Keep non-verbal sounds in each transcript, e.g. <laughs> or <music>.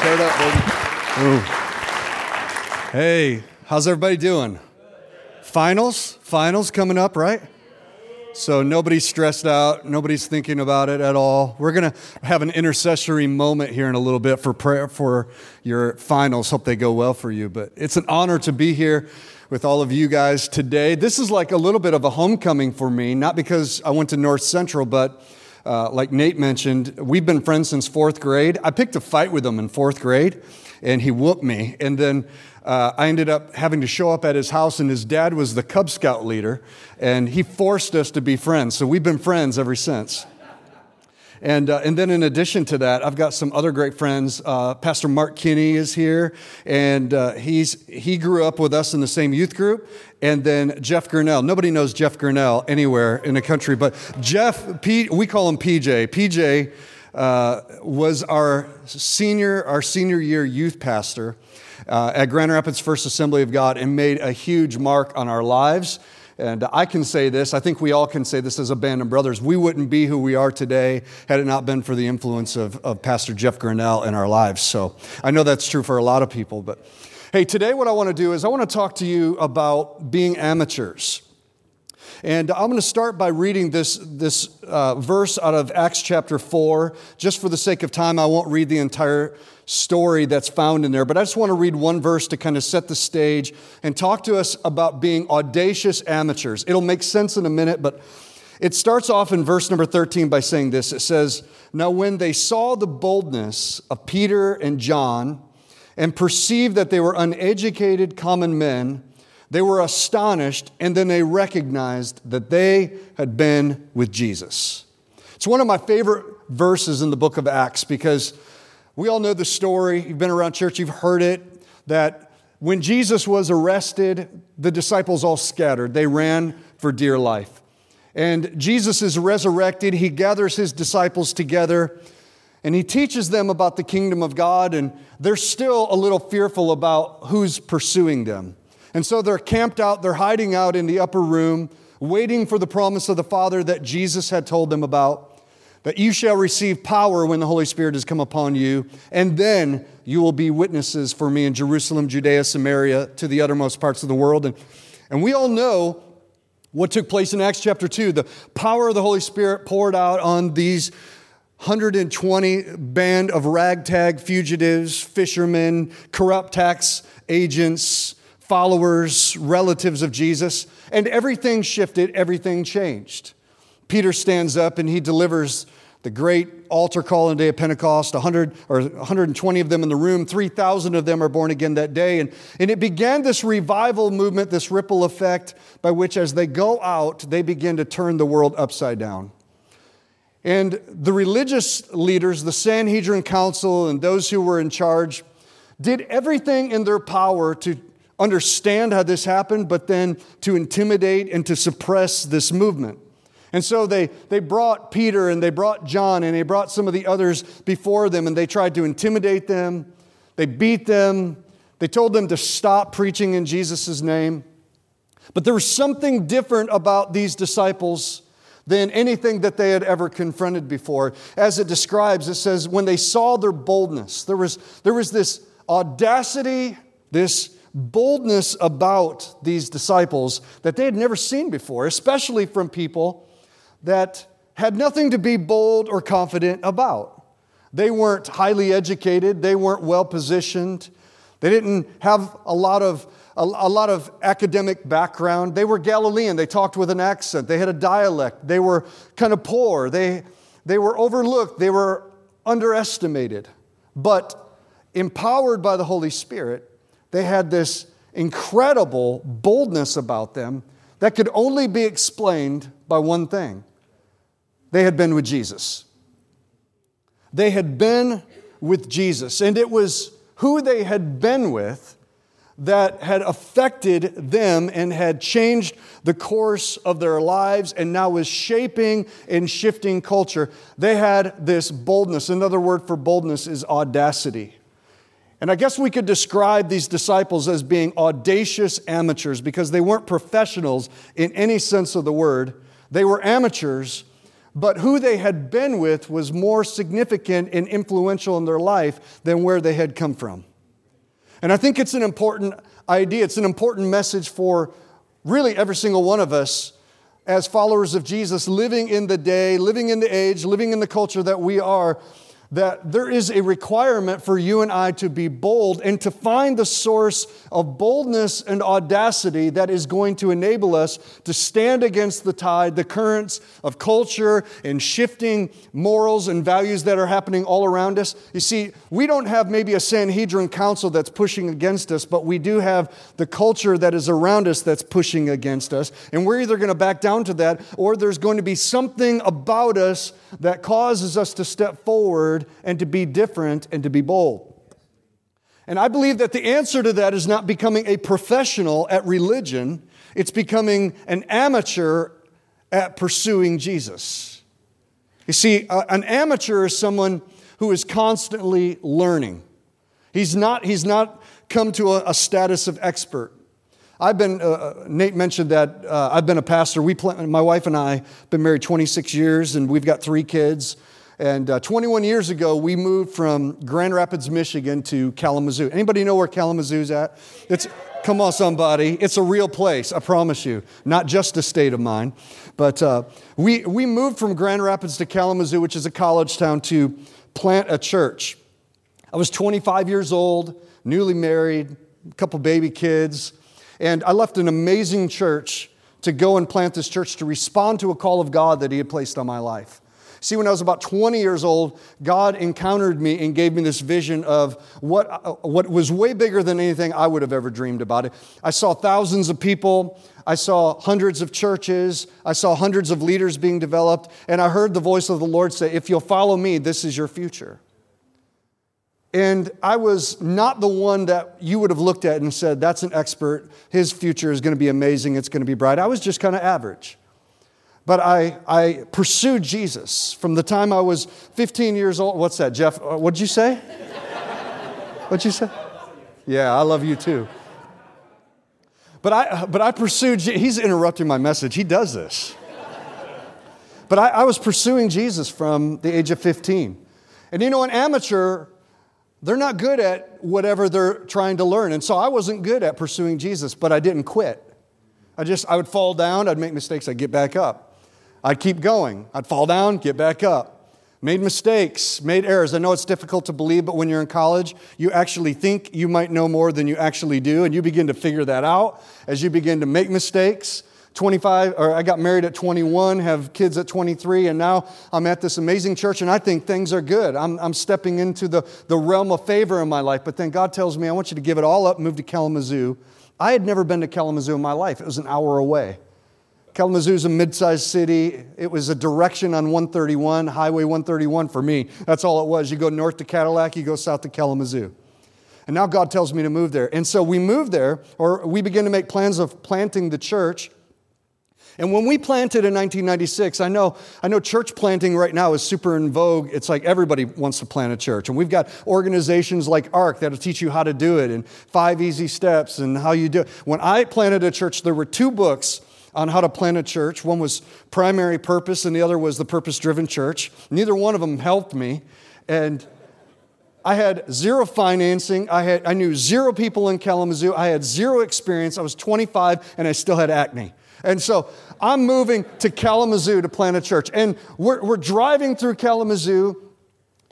Tear it up, baby. Ooh. Hey, how's everybody doing? Finals? Finals coming up, right? So nobody's stressed out. Nobody's thinking about it at all. We're going to have an intercessory moment here in a little bit for prayer for your finals. Hope they go well for you. But it's an honor to be here with all of you guys today. This is like a little bit of a homecoming for me, not because I went to North Central, but uh, like Nate mentioned, we've been friends since fourth grade. I picked a fight with him in fourth grade, and he whooped me. And then uh, I ended up having to show up at his house, and his dad was the Cub Scout leader, and he forced us to be friends. So we've been friends ever since. And, uh, and then in addition to that, I've got some other great friends. Uh, Pastor Mark Kinney is here, and uh, he's, he grew up with us in the same youth group. And then Jeff Gurnell. Nobody knows Jeff Gurnell anywhere in the country, but Jeff, P, we call him PJ. PJ uh, was our senior, our senior year youth pastor uh, at Grand Rapids First Assembly of God and made a huge mark on our lives. And I can say this, I think we all can say this as a band of brothers. We wouldn't be who we are today had it not been for the influence of, of Pastor Jeff Grinnell in our lives. So I know that's true for a lot of people. But hey, today what I want to do is I want to talk to you about being amateurs. And I'm going to start by reading this, this uh, verse out of Acts chapter 4. Just for the sake of time, I won't read the entire story that's found in there, but I just want to read one verse to kind of set the stage and talk to us about being audacious amateurs. It'll make sense in a minute, but it starts off in verse number 13 by saying this It says, Now when they saw the boldness of Peter and John and perceived that they were uneducated common men, they were astonished, and then they recognized that they had been with Jesus. It's one of my favorite verses in the book of Acts because we all know the story. You've been around church, you've heard it that when Jesus was arrested, the disciples all scattered. They ran for dear life. And Jesus is resurrected. He gathers his disciples together and he teaches them about the kingdom of God, and they're still a little fearful about who's pursuing them. And so they're camped out, they're hiding out in the upper room, waiting for the promise of the Father that Jesus had told them about that you shall receive power when the Holy Spirit has come upon you, and then you will be witnesses for me in Jerusalem, Judea, Samaria, to the uttermost parts of the world. And, and we all know what took place in Acts chapter 2. The power of the Holy Spirit poured out on these 120 band of ragtag fugitives, fishermen, corrupt tax agents, followers, relatives of Jesus, and everything shifted, everything changed. Peter stands up and he delivers the great altar call on the day of Pentecost, 100 or 120 of them in the room, 3,000 of them are born again that day. And, and it began this revival movement, this ripple effect, by which as they go out, they begin to turn the world upside down. And the religious leaders, the Sanhedrin Council, and those who were in charge, did everything in their power to understand how this happened, but then to intimidate and to suppress this movement. And so they, they brought Peter and they brought John and they brought some of the others before them and they tried to intimidate them. They beat them. They told them to stop preaching in Jesus' name. But there was something different about these disciples than anything that they had ever confronted before. As it describes, it says, when they saw their boldness, there was, there was this audacity, this boldness about these disciples that they had never seen before, especially from people that had nothing to be bold or confident about. They weren't highly educated, they weren't well positioned, they didn't have a lot of a, lot of academic background. They were Galilean. They talked with an accent. They had a dialect. They were kind of poor. They, they were overlooked. They were underestimated. But empowered by the Holy Spirit, they had this incredible boldness about them that could only be explained by one thing they had been with Jesus. They had been with Jesus, and it was who they had been with that had affected them and had changed the course of their lives and now was shaping and shifting culture. They had this boldness. Another word for boldness is audacity. And I guess we could describe these disciples as being audacious amateurs because they weren't professionals in any sense of the word. They were amateurs, but who they had been with was more significant and influential in their life than where they had come from. And I think it's an important idea, it's an important message for really every single one of us as followers of Jesus, living in the day, living in the age, living in the culture that we are that there is a requirement for you and I to be bold and to find the source of boldness and audacity that is going to enable us to stand against the tide, the currents of culture and shifting morals and values that are happening all around us. You see, we don't have maybe a Sanhedrin council that's pushing against us, but we do have the culture that is around us that's pushing against us. And we're either going to back down to that or there's going to be something about us that causes us to step forward and to be different and to be bold. And I believe that the answer to that is not becoming a professional at religion, it's becoming an amateur at pursuing Jesus. You see, an amateur is someone who is constantly learning. He's not, he's not come to a, a status of expert. I've been, uh, uh, Nate mentioned that uh, I've been a pastor. We, my wife and I, have been married 26 years, and we've got three kids. And uh, 21 years ago, we moved from Grand Rapids, Michigan to Kalamazoo. Anybody know where Kalamazoo's at? It's, come on, somebody. It's a real place, I promise you. Not just a state of mind. But uh, we, we moved from Grand Rapids to Kalamazoo, which is a college town, to plant a church. I was 25 years old, newly married, a couple baby kids. And I left an amazing church to go and plant this church to respond to a call of God that He had placed on my life. See, when I was about 20 years old, God encountered me and gave me this vision of what, uh, what was way bigger than anything I would have ever dreamed about. I saw thousands of people. I saw hundreds of churches. I saw hundreds of leaders being developed. And I heard the voice of the Lord say, If you'll follow me, this is your future. And I was not the one that you would have looked at and said, That's an expert. His future is going to be amazing. It's going to be bright. I was just kind of average. But I, I pursued Jesus from the time I was 15 years old. What's that, Jeff? Uh, what'd you say? What'd you say? Yeah, I love you too. But I, but I pursued, he's interrupting my message. He does this. But I, I was pursuing Jesus from the age of 15. And you know, an amateur they're not good at whatever they're trying to learn. And so I wasn't good at pursuing Jesus, but I didn't quit. I just, I would fall down, I'd make mistakes, I'd get back up. I'd keep going. I'd fall down, get back up. Made mistakes, made errors. I know it's difficult to believe, but when you're in college, you actually think you might know more than you actually do, and you begin to figure that out as you begin to make mistakes. 25, or I got married at 21, have kids at 23, and now I'm at this amazing church, and I think things are good. I'm, I'm stepping into the, the realm of favor in my life, but then God tells me, I want you to give it all up, move to Kalamazoo. I had never been to Kalamazoo in my life, it was an hour away. Kalamazoo is a mid sized city. It was a direction on 131, Highway 131 for me. That's all it was. You go north to Cadillac, you go south to Kalamazoo. And now God tells me to move there. And so we moved there, or we begin to make plans of planting the church. And when we planted in 1996, I know, I know church planting right now is super in vogue. It's like everybody wants to plant a church. And we've got organizations like ARC that'll teach you how to do it and five easy steps and how you do it. When I planted a church, there were two books on how to plant a church. One was Primary Purpose, and the other was The Purpose Driven Church. Neither one of them helped me. And I had zero financing. I, had, I knew zero people in Kalamazoo. I had zero experience. I was 25 and I still had acne. And so I'm moving to Kalamazoo to plant a church. And we're, we're driving through Kalamazoo,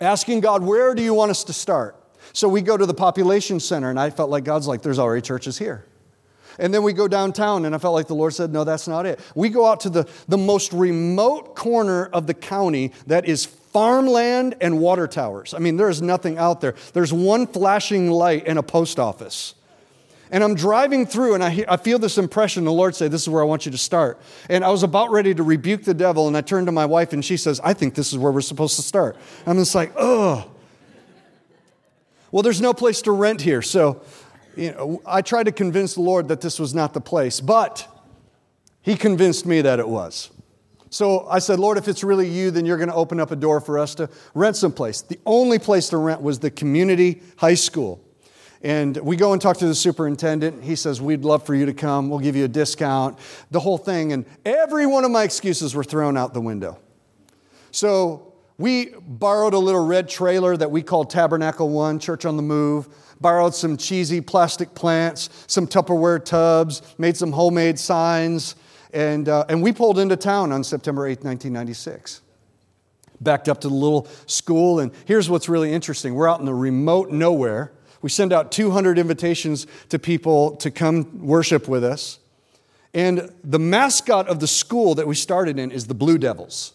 asking God, where do you want us to start? So we go to the population center, and I felt like God's like, there's already churches here. And then we go downtown, and I felt like the Lord said, No, that's not it. We go out to the, the most remote corner of the county that is farmland and water towers. I mean, there is nothing out there. There's one flashing light and a post office. And I'm driving through and I, hear, I feel this impression. The Lord say, This is where I want you to start. And I was about ready to rebuke the devil. And I turned to my wife and she says, I think this is where we're supposed to start. I'm just like, Ugh. Well, there's no place to rent here. So, you know, I tried to convince the Lord that this was not the place, but He convinced me that it was. So I said, Lord, if it's really you, then you're going to open up a door for us to rent someplace. The only place to rent was the community high school. And we go and talk to the superintendent. He says, We'd love for you to come. We'll give you a discount, the whole thing. And every one of my excuses were thrown out the window. So we borrowed a little red trailer that we called Tabernacle One, Church on the Move, borrowed some cheesy plastic plants, some Tupperware tubs, made some homemade signs, and, uh, and we pulled into town on September 8, 1996 backed up to the little school. And here's what's really interesting we're out in the remote nowhere. We send out 200 invitations to people to come worship with us. And the mascot of the school that we started in is the Blue Devils.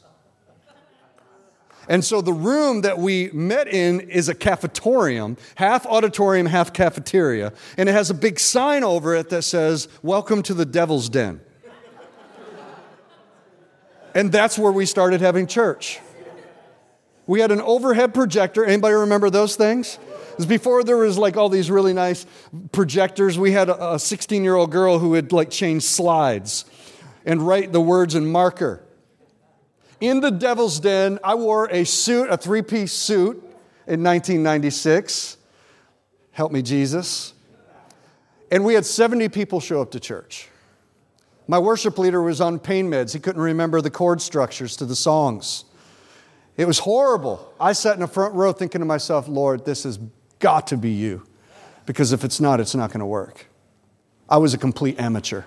And so the room that we met in is a cafetorium, half auditorium, half cafeteria. And it has a big sign over it that says, Welcome to the Devil's Den. and that's where we started having church. We had an overhead projector. Anybody remember those things? Before there was like all these really nice projectors. We had a 16 year old girl who would like change slides and write the words in marker. In the devil's den, I wore a suit, a three piece suit in 1996. Help me, Jesus. And we had 70 people show up to church. My worship leader was on pain meds. He couldn't remember the chord structures to the songs. It was horrible. I sat in the front row thinking to myself, Lord, this has got to be you. Because if it's not, it's not going to work. I was a complete amateur.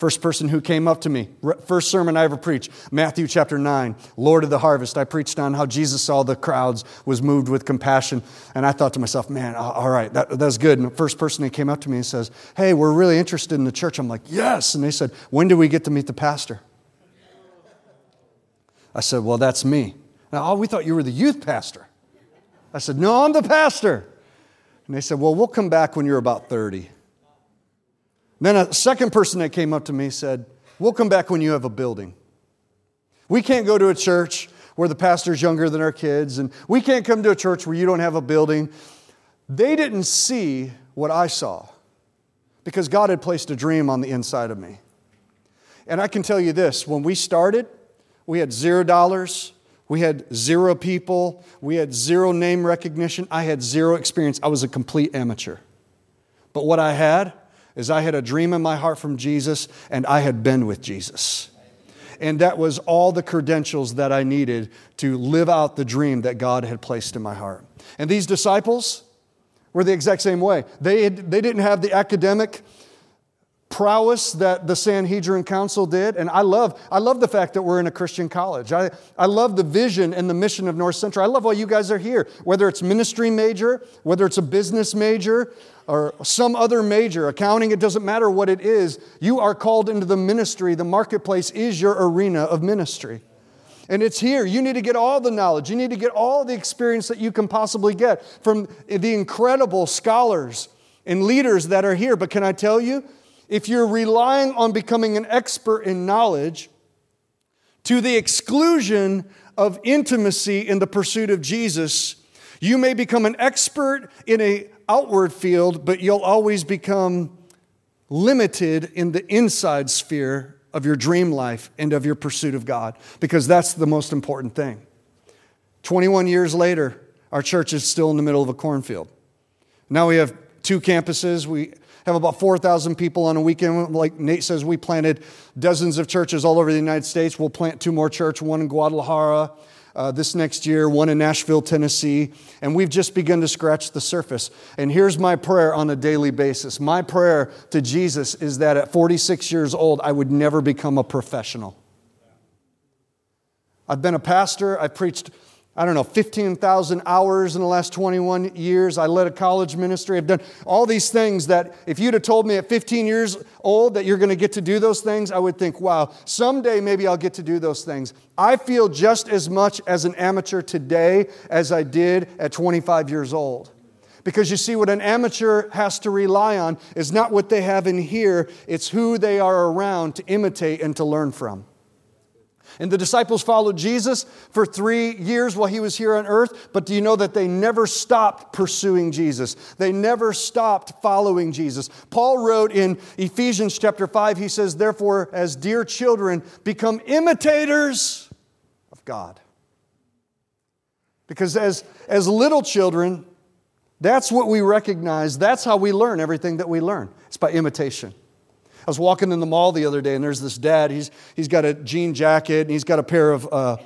First person who came up to me, first sermon I ever preached, Matthew chapter 9, Lord of the harvest. I preached on how Jesus saw the crowds, was moved with compassion. And I thought to myself, man, all right, that, that's good. And the first person that came up to me and says, hey, we're really interested in the church. I'm like, yes. And they said, when do we get to meet the pastor? I said, Well, that's me. Now, oh, we thought you were the youth pastor. I said, No, I'm the pastor. And they said, Well, we'll come back when you're about 30. Then a second person that came up to me said, We'll come back when you have a building. We can't go to a church where the pastor's younger than our kids, and we can't come to a church where you don't have a building. They didn't see what I saw because God had placed a dream on the inside of me. And I can tell you this when we started, we had zero dollars. We had zero people. We had zero name recognition. I had zero experience. I was a complete amateur. But what I had is I had a dream in my heart from Jesus, and I had been with Jesus. And that was all the credentials that I needed to live out the dream that God had placed in my heart. And these disciples were the exact same way. They, had, they didn't have the academic prowess that the Sanhedrin Council did. And I love, I love the fact that we're in a Christian college. I, I love the vision and the mission of North Central. I love why you guys are here, whether it's ministry major, whether it's a business major, or some other major, accounting, it doesn't matter what it is. You are called into the ministry. The marketplace is your arena of ministry. And it's here. You need to get all the knowledge. You need to get all the experience that you can possibly get from the incredible scholars and leaders that are here. But can I tell you, if you're relying on becoming an expert in knowledge to the exclusion of intimacy in the pursuit of Jesus, you may become an expert in a outward field, but you'll always become limited in the inside sphere of your dream life and of your pursuit of God, because that's the most important thing. 21 years later, our church is still in the middle of a cornfield. Now we have two campuses. We have about 4,000 people on a weekend. Like Nate says, we planted dozens of churches all over the United States. We'll plant two more churches, one in Guadalajara uh, this next year, one in Nashville, Tennessee. And we've just begun to scratch the surface. And here's my prayer on a daily basis. My prayer to Jesus is that at 46 years old, I would never become a professional. I've been a pastor, I've preached I don't know, 15,000 hours in the last 21 years. I led a college ministry. I've done all these things that if you'd have told me at 15 years old that you're going to get to do those things, I would think, wow, someday maybe I'll get to do those things. I feel just as much as an amateur today as I did at 25 years old. Because you see, what an amateur has to rely on is not what they have in here, it's who they are around to imitate and to learn from. And the disciples followed Jesus for three years while he was here on earth. But do you know that they never stopped pursuing Jesus? They never stopped following Jesus. Paul wrote in Ephesians chapter 5, he says, Therefore, as dear children, become imitators of God. Because as, as little children, that's what we recognize. That's how we learn everything that we learn. It's by imitation. I was walking in the mall the other day, and there's this dad. He's, he's got a jean jacket, and he's got a pair of uh,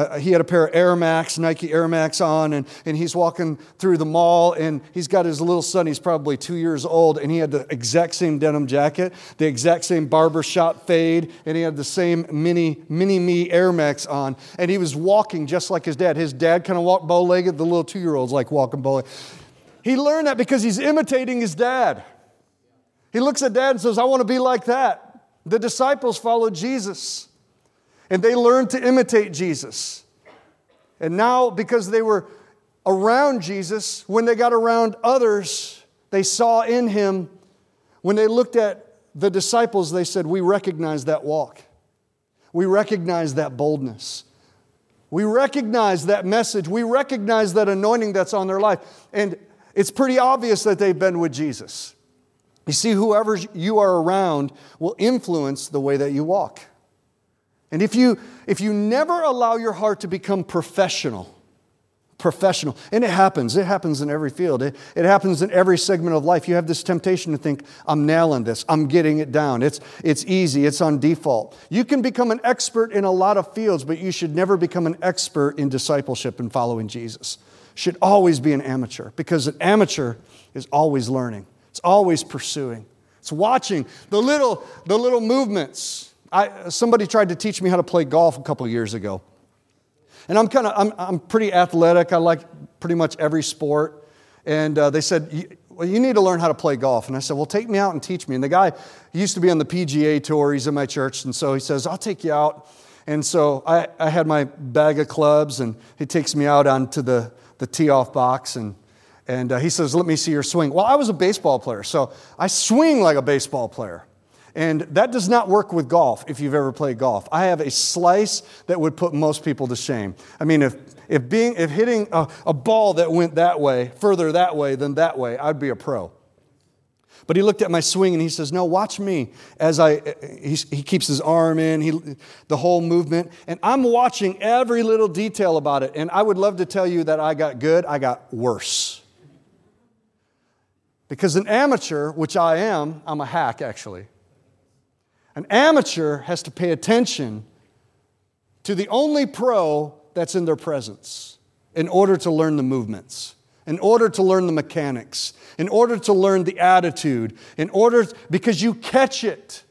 uh, he had a pair of Air Max, Nike Air Max on, and, and he's walking through the mall, and he's got his little son, he's probably two years old, and he had the exact same denim jacket, the exact same barbershop fade, and he had the same mini, mini me Air Max on, and he was walking just like his dad. His dad kind of walked bow legged, the little two year old's like walking bow legged. He learned that because he's imitating his dad. He looks at dad and says, I want to be like that. The disciples followed Jesus and they learned to imitate Jesus. And now, because they were around Jesus, when they got around others, they saw in him, when they looked at the disciples, they said, We recognize that walk. We recognize that boldness. We recognize that message. We recognize that anointing that's on their life. And it's pretty obvious that they've been with Jesus. You see, whoever you are around will influence the way that you walk. And if you, if you never allow your heart to become professional, professional, and it happens, it happens in every field, it, it happens in every segment of life. You have this temptation to think, I'm nailing this, I'm getting it down, it's, it's easy, it's on default. You can become an expert in a lot of fields, but you should never become an expert in discipleship and following Jesus. Should always be an amateur because an amateur is always learning, it's always pursuing, it's watching the little, the little movements I, somebody tried to teach me how to play golf a couple years ago. And I'm kind of, I'm, I'm pretty athletic. I like pretty much every sport. And uh, they said, well, you need to learn how to play golf. And I said, well, take me out and teach me. And the guy used to be on the PGA tour. He's in my church. And so he says, I'll take you out. And so I, I had my bag of clubs, and he takes me out onto the, the tee off box. And, and uh, he says, let me see your swing. Well, I was a baseball player, so I swing like a baseball player. And that does not work with golf if you've ever played golf. I have a slice that would put most people to shame. I mean, if, if, being, if hitting a, a ball that went that way, further that way than that way, I'd be a pro. But he looked at my swing and he says, No, watch me as I, he, he keeps his arm in, he, the whole movement. And I'm watching every little detail about it. And I would love to tell you that I got good, I got worse. Because an amateur, which I am, I'm a hack actually. An amateur has to pay attention to the only pro that's in their presence in order to learn the movements, in order to learn the mechanics, in order to learn the attitude, in order because you catch it.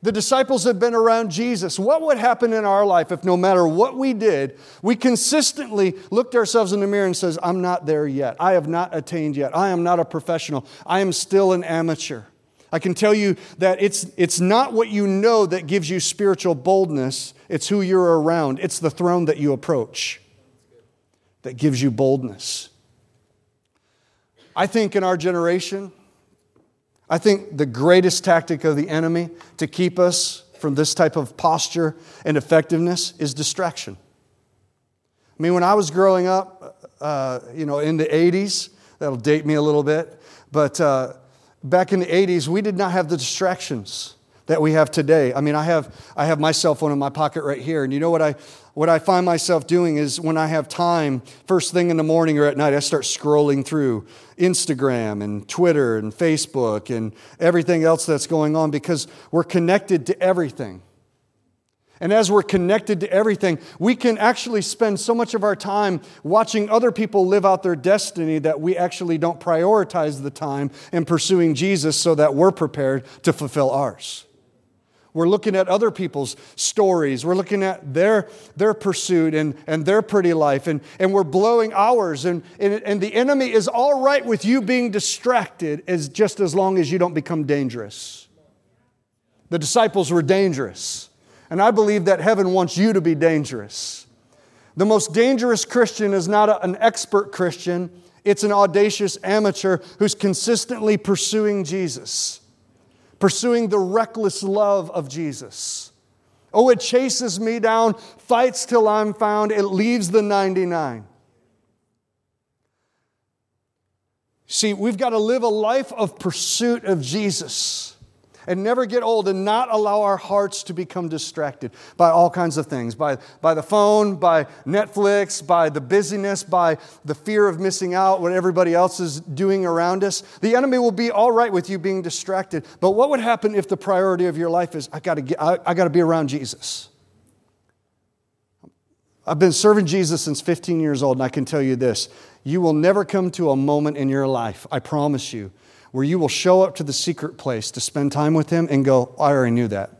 The disciples had been around Jesus. What would happen in our life if no matter what we did, we consistently looked ourselves in the mirror and says, "I'm not there yet. I have not attained yet. I am not a professional. I am still an amateur." I can tell you that it's, it's not what you know that gives you spiritual boldness, it's who you're around. It's the throne that you approach that gives you boldness. I think in our generation, I think the greatest tactic of the enemy to keep us from this type of posture and effectiveness is distraction. I mean, when I was growing up, uh, you know, in the 80s, that'll date me a little bit, but uh, back in the 80s, we did not have the distractions that we have today. I mean, I have, I have my cell phone in my pocket right here. And you know what I, what I find myself doing is when I have time, first thing in the morning or at night, I start scrolling through Instagram and Twitter and Facebook and everything else that's going on because we're connected to everything. And as we're connected to everything, we can actually spend so much of our time watching other people live out their destiny that we actually don't prioritize the time in pursuing Jesus so that we're prepared to fulfill ours. We're looking at other people's stories. We're looking at their, their pursuit and, and their pretty life, and, and we're blowing ours. And, and, and the enemy is all right with you being distracted as just as long as you don't become dangerous. The disciples were dangerous. And I believe that heaven wants you to be dangerous. The most dangerous Christian is not a, an expert Christian, it's an audacious amateur who's consistently pursuing Jesus, pursuing the reckless love of Jesus. Oh, it chases me down, fights till I'm found, it leaves the 99. See, we've got to live a life of pursuit of Jesus and never get old and not allow our hearts to become distracted by all kinds of things by, by the phone, by Netflix, by the busyness, by the fear of missing out, what everybody else is doing around us. The enemy will be all right with you being distracted. But what would happen if the priority of your life is, I gotta, get, I, I gotta be around Jesus? I've been serving Jesus since 15 years old, and I can tell you this you will never come to a moment in your life, I promise you, where you will show up to the secret place to spend time with Him and go, I already knew that.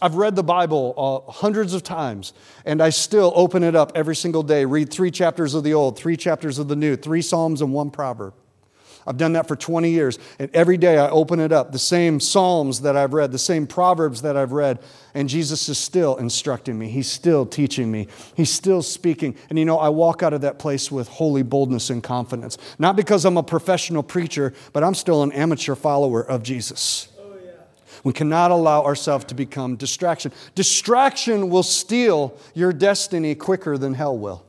I've, read the Bible uh, hundreds of times, and I still open it up every single day, read three chapters of the Old, three chapters of the New, three Psalms, and one proverb. I've done that for 20 years. And every day I open it up, the same Psalms that I've read, the same Proverbs that I've read, and Jesus is still instructing me. He's still teaching me. He's still speaking. And you know, I walk out of that place with holy boldness and confidence. Not because I'm a professional preacher, but I'm still an amateur follower of Jesus. We cannot allow ourselves to become distraction. Distraction will steal your destiny quicker than hell will.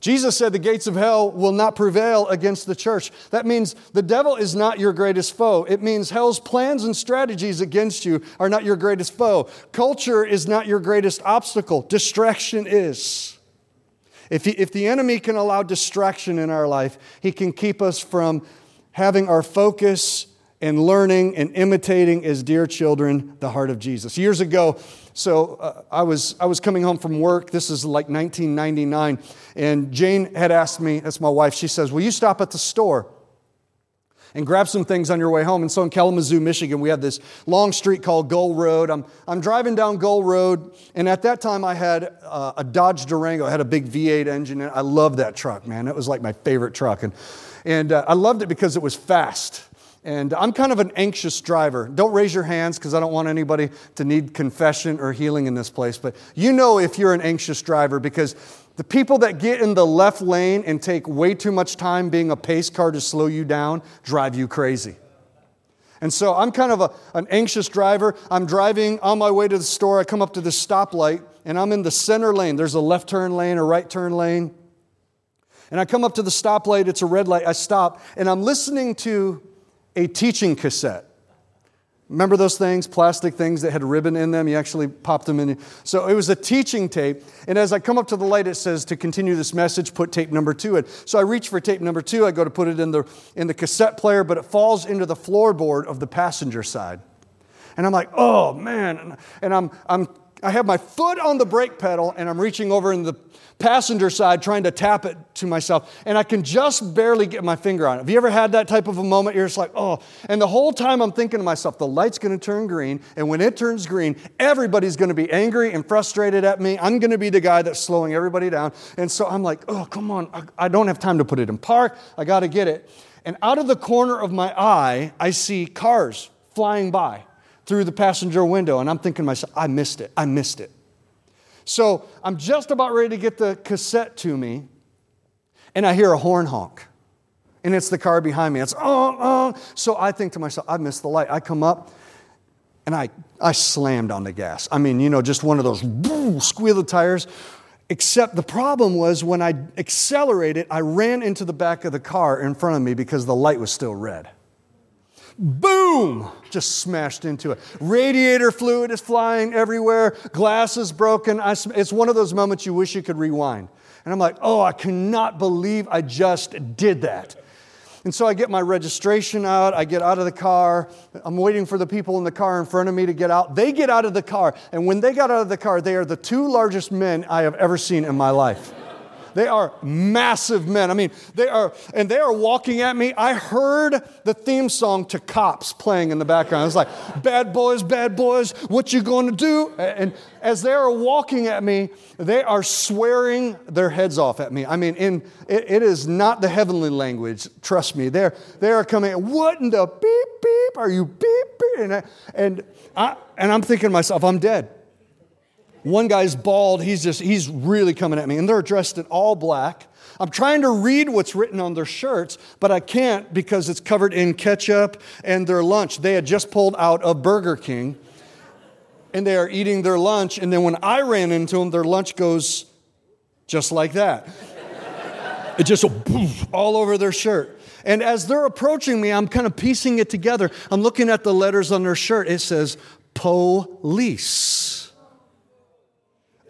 Jesus said the gates of hell will not prevail against the church. That means the devil is not your greatest foe. It means hell's plans and strategies against you are not your greatest foe. Culture is not your greatest obstacle, distraction is. If, he, if the enemy can allow distraction in our life, he can keep us from having our focus and learning and imitating as dear children the heart of Jesus. Years ago, so uh, I, was, I was coming home from work. This is like 1999. And Jane had asked me, that's my wife, she says, Will you stop at the store? and grab some things on your way home. And so in Kalamazoo, Michigan, we have this long street called Gull Road. I'm, I'm driving down Gull Road, and at that time I had uh, a Dodge Durango. I had a big V8 engine, and I loved that truck, man. It was like my favorite truck. And, and uh, I loved it because it was fast. And I'm kind of an anxious driver. Don't raise your hands because I don't want anybody to need confession or healing in this place. But you know if you're an anxious driver because the people that get in the left lane and take way too much time being a pace car to slow you down drive you crazy. And so I'm kind of a, an anxious driver. I'm driving on my way to the store. I come up to the stoplight and I'm in the center lane. There's a left turn lane, a right turn lane. And I come up to the stoplight, it's a red light. I stop and I'm listening to a teaching cassette. Remember those things, plastic things that had ribbon in them? You actually popped them in. So it was a teaching tape. And as I come up to the light, it says to continue this message, put tape number two in. So I reach for tape number two. I go to put it in the, in the cassette player, but it falls into the floorboard of the passenger side. And I'm like, oh man. And I'm, I'm, I have my foot on the brake pedal and I'm reaching over in the passenger side trying to tap it to myself, and I can just barely get my finger on it. Have you ever had that type of a moment? You're just like, oh. And the whole time I'm thinking to myself, the light's going to turn green, and when it turns green, everybody's going to be angry and frustrated at me. I'm going to be the guy that's slowing everybody down. And so I'm like, oh, come on. I don't have time to put it in park. I got to get it. And out of the corner of my eye, I see cars flying by through the passenger window, and I'm thinking to myself, I missed it. I missed it. So I'm just about ready to get the cassette to me, and I hear a horn honk. And it's the car behind me. It's, oh, oh. So I think to myself, I missed the light. I come up, and I, I slammed on the gas. I mean, you know, just one of those boom, squeal the tires. Except the problem was when I accelerated, I ran into the back of the car in front of me because the light was still red boom, just smashed into it. Radiator fluid is flying everywhere, glass is broken. I, it's one of those moments you wish you could rewind. And I'm like, oh, I cannot believe I just did that. And so I get my registration out, I get out of the car. I'm waiting for the people in the car in front of me to get out. They get out of the car, and when they got out of the car, they are the two largest men I have ever seen in my life. They are massive men. I mean, they are, and they are walking at me. I heard the theme song to Cops playing in the background. It's like, bad boys, bad boys, what you going to do? And as they are walking at me, they are swearing their heads off at me. I mean, in, it, it is not the heavenly language, trust me. They're, they are coming, what in the beep, beep, are you beep, beep? And, I, and, I, and I'm thinking to myself, I'm dead. One guy's bald, he's just, he's really coming at me. And they're dressed in all black. I'm trying to read what's written on their shirts, but I can't because it's covered in ketchup and their lunch. They had just pulled out of Burger King and they are eating their lunch. And then when I ran into them, their lunch goes just like that. it just all over their shirt. And as they're approaching me, I'm kind of piecing it together. I'm looking at the letters on their shirt. It says police.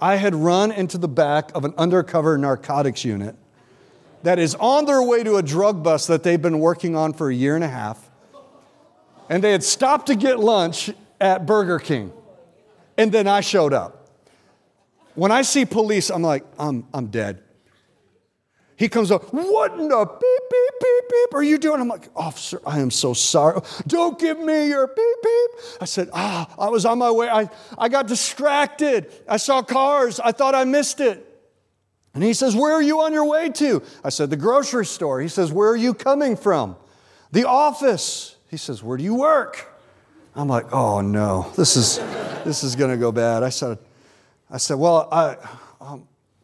I had run into the back of an undercover narcotics unit that is on their way to a drug bust that they've been working on for a year and a half. And they had stopped to get lunch at Burger King. And then I showed up. When I see police, I'm like, I'm, I'm dead. He comes up, what in the beep, beep, beep, beep are you doing? I'm like, officer, I am so sorry. Don't give me your beep, beep. I said, ah, I was on my way. I, I got distracted. I saw cars. I thought I missed it. And he says, Where are you on your way to? I said, The grocery store. He says, Where are you coming from? The office. He says, Where do you work? I'm like, Oh no, this is, this is going to go bad. I said, I said, Well, I,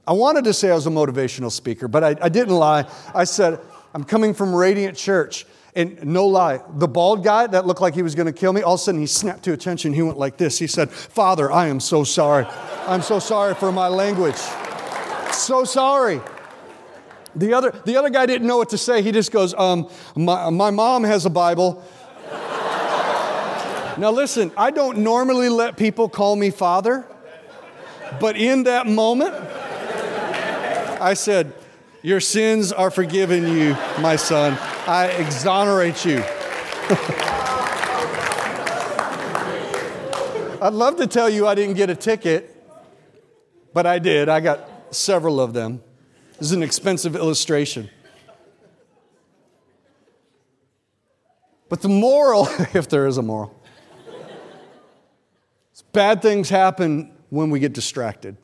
I wanted to say I was a motivational speaker, but I, I didn't lie. I said, I'm coming from Radiant Church. And no lie, the bald guy that looked like he was going to kill me, all of a sudden he snapped to attention. He went like this. He said, Father, I am so sorry. I'm so sorry for my language. So sorry. The other, the other guy didn't know what to say. He just goes, um, my, my mom has a Bible. now, listen, I don't normally let people call me father, but in that moment, I said, Your sins are forgiven you, my son. I exonerate you. <laughs> I'd love to tell you I didn't get a ticket, but I did. I got several of them. This is an expensive illustration. But the moral, <laughs> if there is a moral, bad things happen when we get distracted.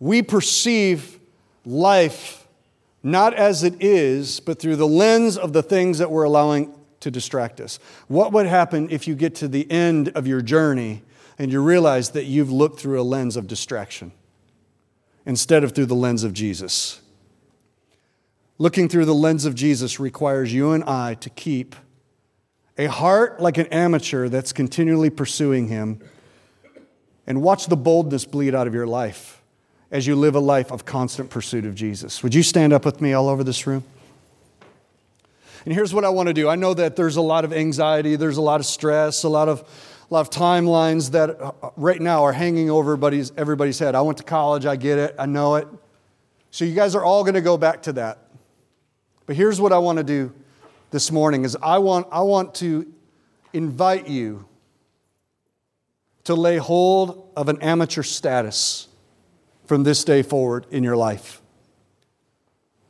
We perceive life not as it is, but through the lens of the things that we're allowing to distract us. What would happen if you get to the end of your journey and you realize that you've looked through a lens of distraction? instead of through the lens of Jesus. Looking through the lens of Jesus requires you and I to keep a heart like an amateur that's continually pursuing Him and watch the boldness bleed out of your life as you live a life of constant pursuit of Jesus. Would you stand up with me all over this room? And here's what I want to do. I know that there's a lot of anxiety, there's a lot of stress, a lot of a lot of timelines that uh, right now are hanging over everybody's, everybody's head. I went to college, I get it, I know it. So you guys are all going to go back to that. But here's what I want to do this morning is I want, I want to invite you to lay hold of an amateur status from this day forward in your life.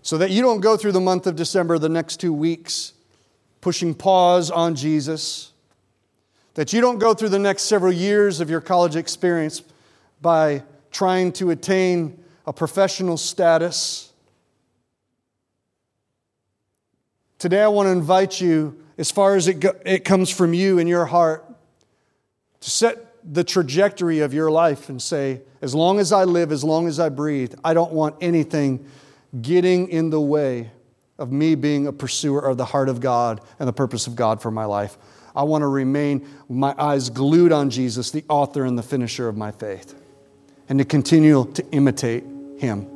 So that you don't go through the month of December, the next two weeks, pushing pause on Jesus that you don't go through the next several years of your college experience by trying to attain a professional status. Today, I want to invite you, as far as it, go, it comes from you in your heart, to set the trajectory of your life and say, as long as I live, as long as I breathe, I don't want anything getting in the way of me being a pursuer of the heart of God and the purpose of God for my life. I want to remain my eyes glued on Jesus, the author and the finisher of my faith, and to continue to imitate him.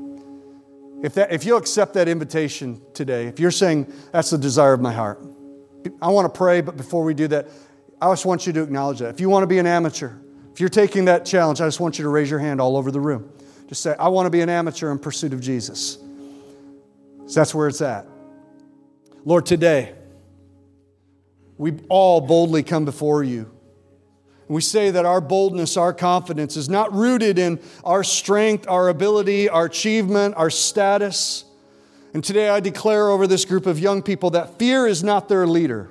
If, that, if you'll accept that invitation today, if you're saying that's the desire of my heart, I want to pray, but before we do that, I just want you to acknowledge that. If you want to be an amateur, if you're taking that challenge, I just want you to raise your hand all over the room. Just say, I want to be an amateur in pursuit of Jesus. So that's where it's at. Lord, today, we all boldly come before you. We say that our boldness, our confidence is not rooted in our strength, our ability, our achievement, our status. And today I declare over this group of young people that fear is not their leader,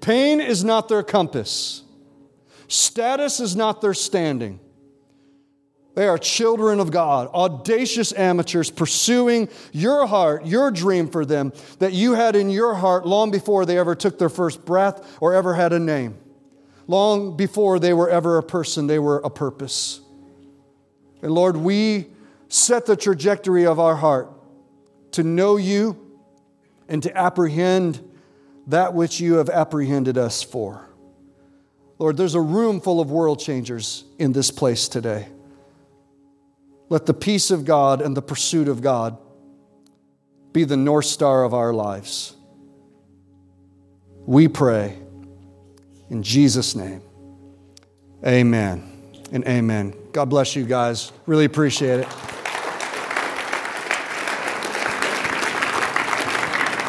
pain is not their compass, status is not their standing. They are children of God, audacious amateurs pursuing your heart, your dream for them that you had in your heart long before they ever took their first breath or ever had a name. Long before they were ever a person, they were a purpose. And Lord, we set the trajectory of our heart to know you and to apprehend that which you have apprehended us for. Lord, there's a room full of world changers in this place today. Let the peace of God and the pursuit of God be the North Star of our lives. We pray in Jesus' name. Amen and amen. God bless you guys. Really appreciate it.